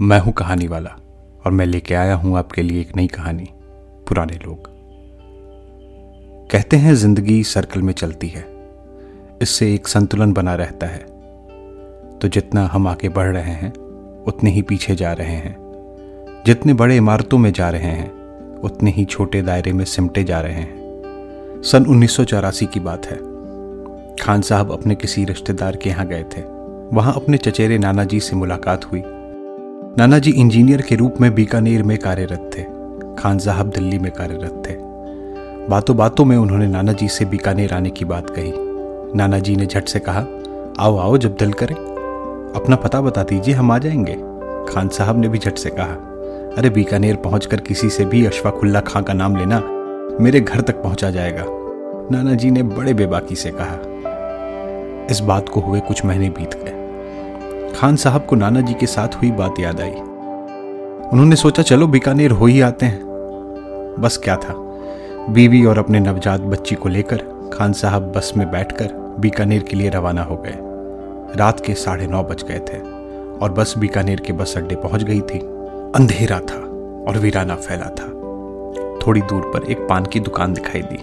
मैं हूँ कहानी वाला, और मैं लेके आया हूँ आपके लिए एक नई कहानी, पुराने लोग। कहते हैं, ज़िंदगी सर्कल में चलती है। इससे एक संतुलन बना रहता है। तो जितना हम आगे बढ़ रहे हैं, उतने ही पीछे जा रहे हैं। जितने बड़े इमारतों में जा रहे हैं, उतने ही छोटे दायरे में सिमटे जा रहे हैं। सन उन्नीस सौ चौरासी की बात है। खान साहब अपने किसी रिश्तेदार के यहाँ गए थे। वहाँ अपने चचेरे नाना जी से मुलाकात हुई। नाना जी इंजीनियर के रूप में बीकानेर में कार्यरत थे। खान साहब दिल्ली में कार्यरत थे। बातों बातों में उन्होंने नाना जी से बीकानेर आने की बात कही। नाना जी ने झट से कहा, आओ आओ, जब दिल करे। अपना पता बता दीजिए, हम आ जाएँगे। खान साहब ने भी झट से कहा। अरे, बीकानेर पहुंचकर किसी से भी अशफाकुल्ला खां का नाम लेना मेरे घर तक पहुँचा जाएगा। नाना जी ने बड़े बेबाकी से कहा। इस बात को हुए कुछ महीने बीत गए। खान साहब को नाना जी के साथ हुई बात याद आई। उन्होंने सोचा, चलो, बीकानेर हो ही आते हैं। बस क्या था। बीवी और अपने नवजात बच्ची को लेकर खान साहब बस में बैठकर बीकानेर के लिए रवाना हो गए। रात के साढ़े नौ बज गए थे और बस बीकानेर के बस अड्डे पहुँच गई थी। अंधेरा था और वीराना फैला था। थोड़ी दूर पर एक पान की दुकान दिखाई दी।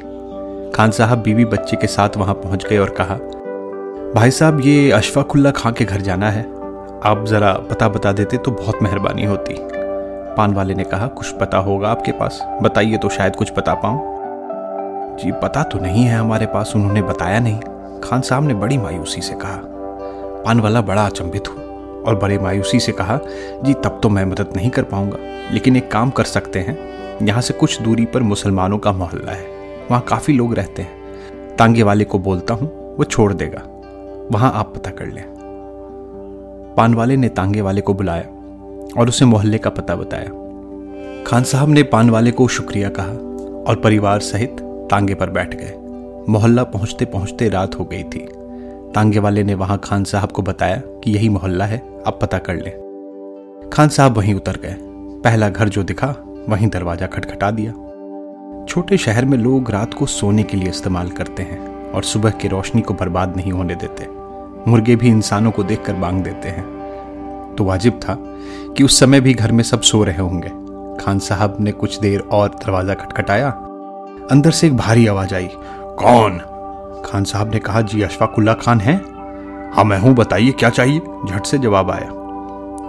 खान साहब बीवी बच्चे के साथ वहाँ पहुँच गए और कहा, भाई साहब, ये अशफाकुल्ला खां के घर जाना है। आप ज़रा पता बता देते तो बहुत मेहरबानी होती। पान वाले ने कहा, कुछ पता होगा आपके पास। बताइए तो शायद कुछ बता पाऊँ। जी, पता तो नहीं है हमारे पास, उन्होंने बताया नहीं। खान साहब ने बड़ी मायूसी से कहा पान वाला बड़ा अचंभित हुआ और बड़े मायूसी से कहा, जी, तब तो मैं मदद नहीं कर पाऊँगा। लेकिन एक काम कर सकते हैं। यहाँ से कुछ दूरी पर मुसलमानों का मोहल्ला है। वहाँ काफ़ी लोग रहते हैं। तांगे वाले को बोलता हूँ, वो छोड़ देगा। वहाँ आप पता कर लें। पान वाले ने तांगे वाले को बुलाया और उसे मोहल्ले का पता बताया। खान साहब ने पान वाले को शुक्रिया कहा और परिवार सहित तांगे पर बैठ गए। मोहल्ला पहुँचते पहुँचते रात हो गई थी। तांगे वाले ने वहाँ खान साहब को बताया कि यही मोहल्ला है, आप पता कर लें। खान साहब वहीं उतर गए। पहला घर जो दिखा, वहीं दरवाज़ा खटखटा दिया। छोटे शहर में लोग रात को सोने के लिए इस्तेमाल करते हैं और सुबह की रोशनी को बर्बाद नहीं होने देते। मुर्गे भी इंसानों को देखकर बांग देते हैं। तो वाजिब था कि उस समय भी घर में सब सो रहे होंगे। खान साहब ने कुछ देर और दरवाज़ा खटखटाया। अंदर से एक भारी आवाज़ आई, कौन? खान साहब ने कहा, जी, अशफाकुल्ला खान है। हाँ मैं हूँ, बताइए, क्या चाहिए? झट से जवाब आया।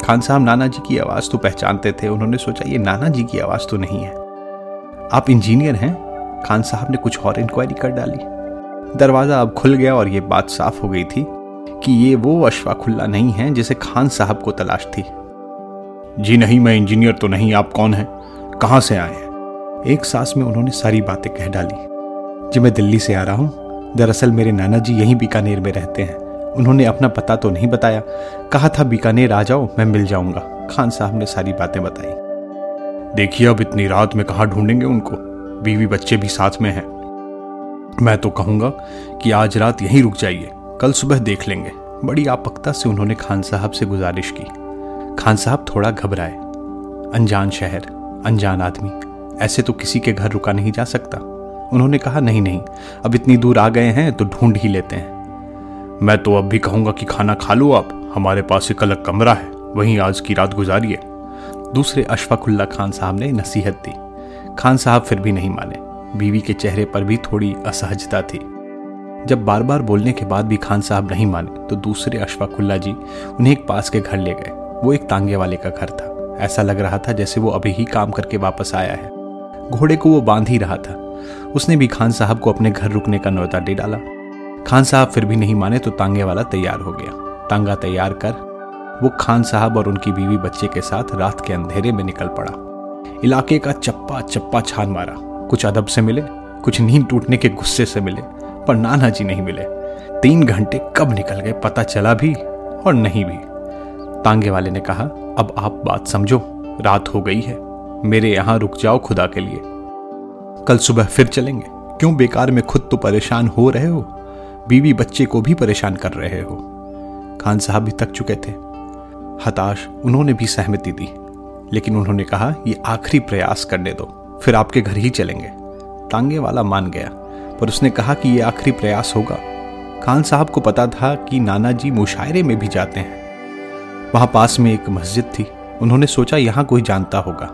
खान साहब नाना जी की आवाज़ तो पहचानते थे। उन्होंने सोचा, ये नाना जी की आवाज़ तो नहीं है। आप इंजीनियर हैं? खान साहब ने कुछ और इंक्वायरी कर डाली। दरवाज़ा अब खुल गया और ये बात साफ़ हो गई थी कि ये वो अशफाकुल्ला नहीं है जिसे खान साहब को तलाश थी। जी नहीं, मैं इंजीनियर तो नहीं, आप कौन हैं? कहाँ से आए हैं? एक सांस में उन्होंने सारी बातें कह डाली। जी, मैं दिल्ली से आ रहा हूँ। दरअसल मेरे नाना जी यहीं बीकानेर में रहते हैं। उन्होंने अपना पता तो नहीं बताया। कहा था, बीकानेर आ जाओ, मैं मिल जाऊँगा। खान साहब ने सारी बातें बताई। देखिए, अब इतनी रात में कहा ढूंढेंगे उनको? बीवी बच्चे भी साथ में हैं। मैं तो कहूँगा कि आज रात यहीं रुक जाइए, कल सुबह देख लेंगे। बड़ी आपकता से उन्होंने खान साहब से गुजारिश की। खान साहब थोड़ा घबराए। अनजान शहर, अनजान आदमी, ऐसे तो किसी के घर रुका नहीं जा सकता। उन्होंने कहा, नहीं नहीं, अब इतनी दूर आ गए हैं तो ढूंढ ही लेते हैं। मैं तो अब भी कहूँगा कि खाना खा लो आप, हमारे पास एक अलग कमरा है, वहीं आज की रात गुजारिए। दूसरे अशफाकुल्ला खान साहब ने नसीहत दी। खान साहब फिर भी नहीं माने। बीवी के चेहरे पर भी थोड़ी असहजता थी। जब बार बार बोलने के बाद भी खान साहब नहीं माने तो दूसरे अशफाकुल्ला जी उन्हें एक पास के घर ले गए। वो एक तांगे वाले का घर था। ऐसा लग रहा था जैसे वो अभी ही काम करके वापस आया है। घोड़े को वो बाँध ही रहा था। उसने भी खान साहब को अपने घर रुकने का न्योता दे डाला। खान साहब फिर भी नहीं माने तो तांगे वाला तैयार हो गया। तांगा तैयार कर वो खान साहब और उनकी बीवी बच्चे के साथ रात के अंधेरे में निकल पड़ा। इलाके का चप्पा चप्पा छान मारा। कुछ अदब से मिले, कुछ नींद टूटने के गुस्से से मिले, पर नाना जी नहीं मिले। तीन घंटे कब निकल गए पता चला भी और नहीं भी। तांगे वाले ने कहा, अब आप बात समझो, रात हो गई है। मेरे यहाँ रुक जाओ खुदा के लिए। कल सुबह फिर चलेंगे। क्यों बेकार में खुद तो परेशान हो रहे हो? बीवी बच्चे को भी परेशान कर रहे हो। खान साहब भी थक चुके थे। हताश, उन्होंने भी सहमति दी। लेकिन उन्होंने कहा, ये आखिरी प्रयास करने दो। फिर आपके घर ही चलेंगे। तांगे वाला मान गया, पर उसने कहा कि ये आखिरी प्रयास होगा। खान साहब को पता था कि नाना जी मुशायरे में भी जाते हैं। वहाँ पास में एक मस्जिद थी। उन्होंने सोचा, यहाँ कोई जानता होगा।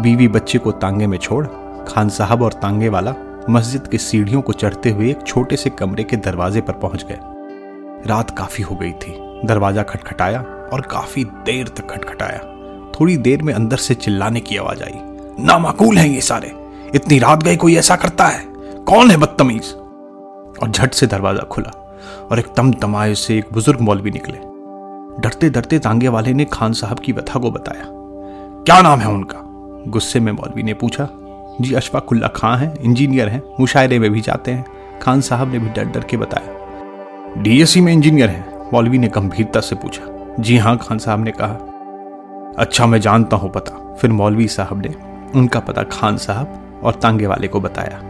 बीवी बच्चे को तांगे में छोड़ खान साहब और तांगे वाला मस्जिद के सीढ़ियों को चढ़ते हुए एक छोटे से कमरे के दरवाजे पर पहुँच गए। रात काफ़ी हो गई थी। दरवाज़ा खटखटाया और काफ़ी देर तक खटखटाया। थोड़ी देर में अंदर से चिल्लाने की आवाज़ आई। नामाकूल हैं ये सारे। इतनी रात गए कोई ऐसा करता है? कौन है बदतमीज? और झट से दरवाज़ा खुला और एक तम तमाए से एक बुज़ुर्ग मौलवी निकले। डरते डरते तांगे वाले ने खान साहब की व्यथा को बताया। क्या नाम है उनका? गुस्से में मौलवी ने पूछा। जी अशफाकुल्ला खां हैं, इंजीनियर हैं, मुशायरे में भी जाते हैं। खान साहब ने भी डर डर के बताया। डीएससी में इंजीनियर हैं, मौलवी ने गंभीरता से पूछा। जी हाँ खान साहब ने कहा। अच्छा मैं जानता हूँ पता। फिर मौलवी साहब ने उनका पता खान साहब और तांगे वाले को बताया।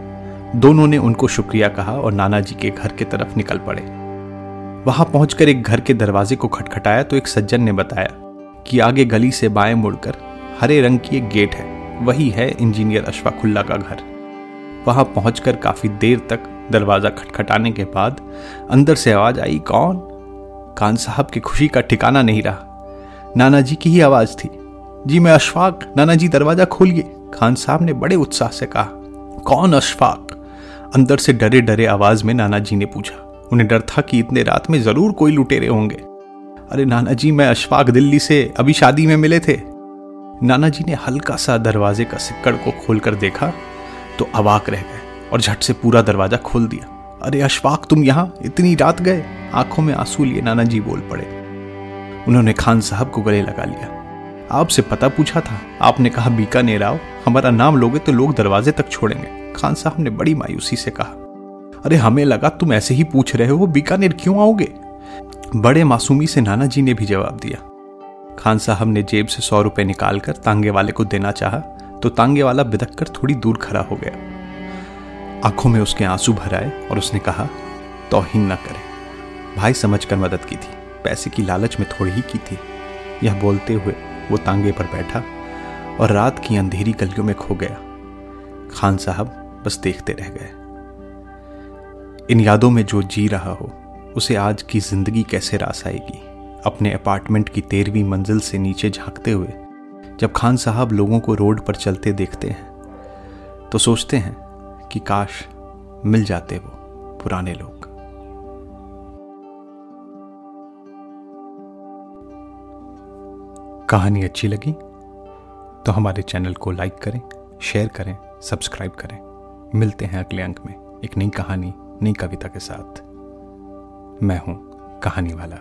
दोनों ने उनको शुक्रिया कहा और नाना जी के घर की तरफ़ निकल पड़े। वहाँ पहुंचकर एक घर के दरवाजे को खटखटाया तो एक सज्जन ने बताया कि आगे गली से बाएँ मुड़कर हरे रंग की एक गेट है। वही है इंजीनियर अशफाकुल्ला का घर। वहाँ पहुंचकर काफ़ी देर तक दरवाज़ा खटखटाने के बाद अंदर से आवाज़ आई, कौन? कान साहब की खुशी का ठिकाना नहीं रहा। नाना जी की ही आवाज़ थी। जी, मैं अशफाक। नाना जी दरवाज़ा खोलिए। खान साहब ने बड़े उत्साह से कहा। कौन अशफाक? अंदर से डरे डरे आवाज़ में नाना जी ने पूछा। उन्हें डर था कि इतने रात में ज़रूर कोई लुटेरे होंगे। अरे नाना जी मैं अशफाक दिल्ली से अभी शादी में मिले थे। नाना जी ने हल्का सा दरवाजे का सिक्कड़ को खोलकर देखा तो अवाक रह गए और झट से पूरा दरवाज़ा खोल दिया। अरे अशफाक, तुम यहाँ? इतनी रात गए। आँखों में आँसू लिए नाना जी बोल पड़े। उन्होंने खान साहब को गले लगा लिया। आपसे पता पूछा था। आपने कहा बीकानेर आओ हमारा नाम लोगे तो लोग दरवाजे तक छोड़ेंगे। खान साहब ने बड़ी मायूसी से कहा। अरे हमें लगा तुम ऐसे ही पूछ रहे हो, बीकानेर क्यों आओगे? बड़े मासूमी से नाना जी ने भी जवाब दिया। खान साहब ने जेब से सौ रुपए निकालकर तांगे वाले को देना चाहा तो तांगे वाला बिदक कर थोड़ी दूर खड़ा हो गया। आँखों में उसके आँसू भर आए और उसने कहा, तोहिन न करे। भाई समझ कर मदद की थी। पैसे की लालच में थोड़ी ही की थी। यह बोलते हुए वो तांगे पर बैठा और रात की अंधेरी गलियों में खो गया। खान साहब बस देखते रह गए। इन यादों में जो जी रहा हो, उसे आज की ज़िंदगी कैसे रास आएगी? अपने अपार्टमेंट की तेरहवीं मंजिल से नीचे झांकते हुए, जब खान साहब लोगों को रोड पर चलते देखते हैं तो सोचते हैं कि काश मिल जाते वो पुराने लोग। कहानी अच्छी लगी? तो हमारे चैनल को लाइक करें, शेयर करें, सब्सक्राइब करें। मिलते हैं अगले अंक में एक नई कहानी, नई कविता के साथ। मैं हूँ कहानी वाला।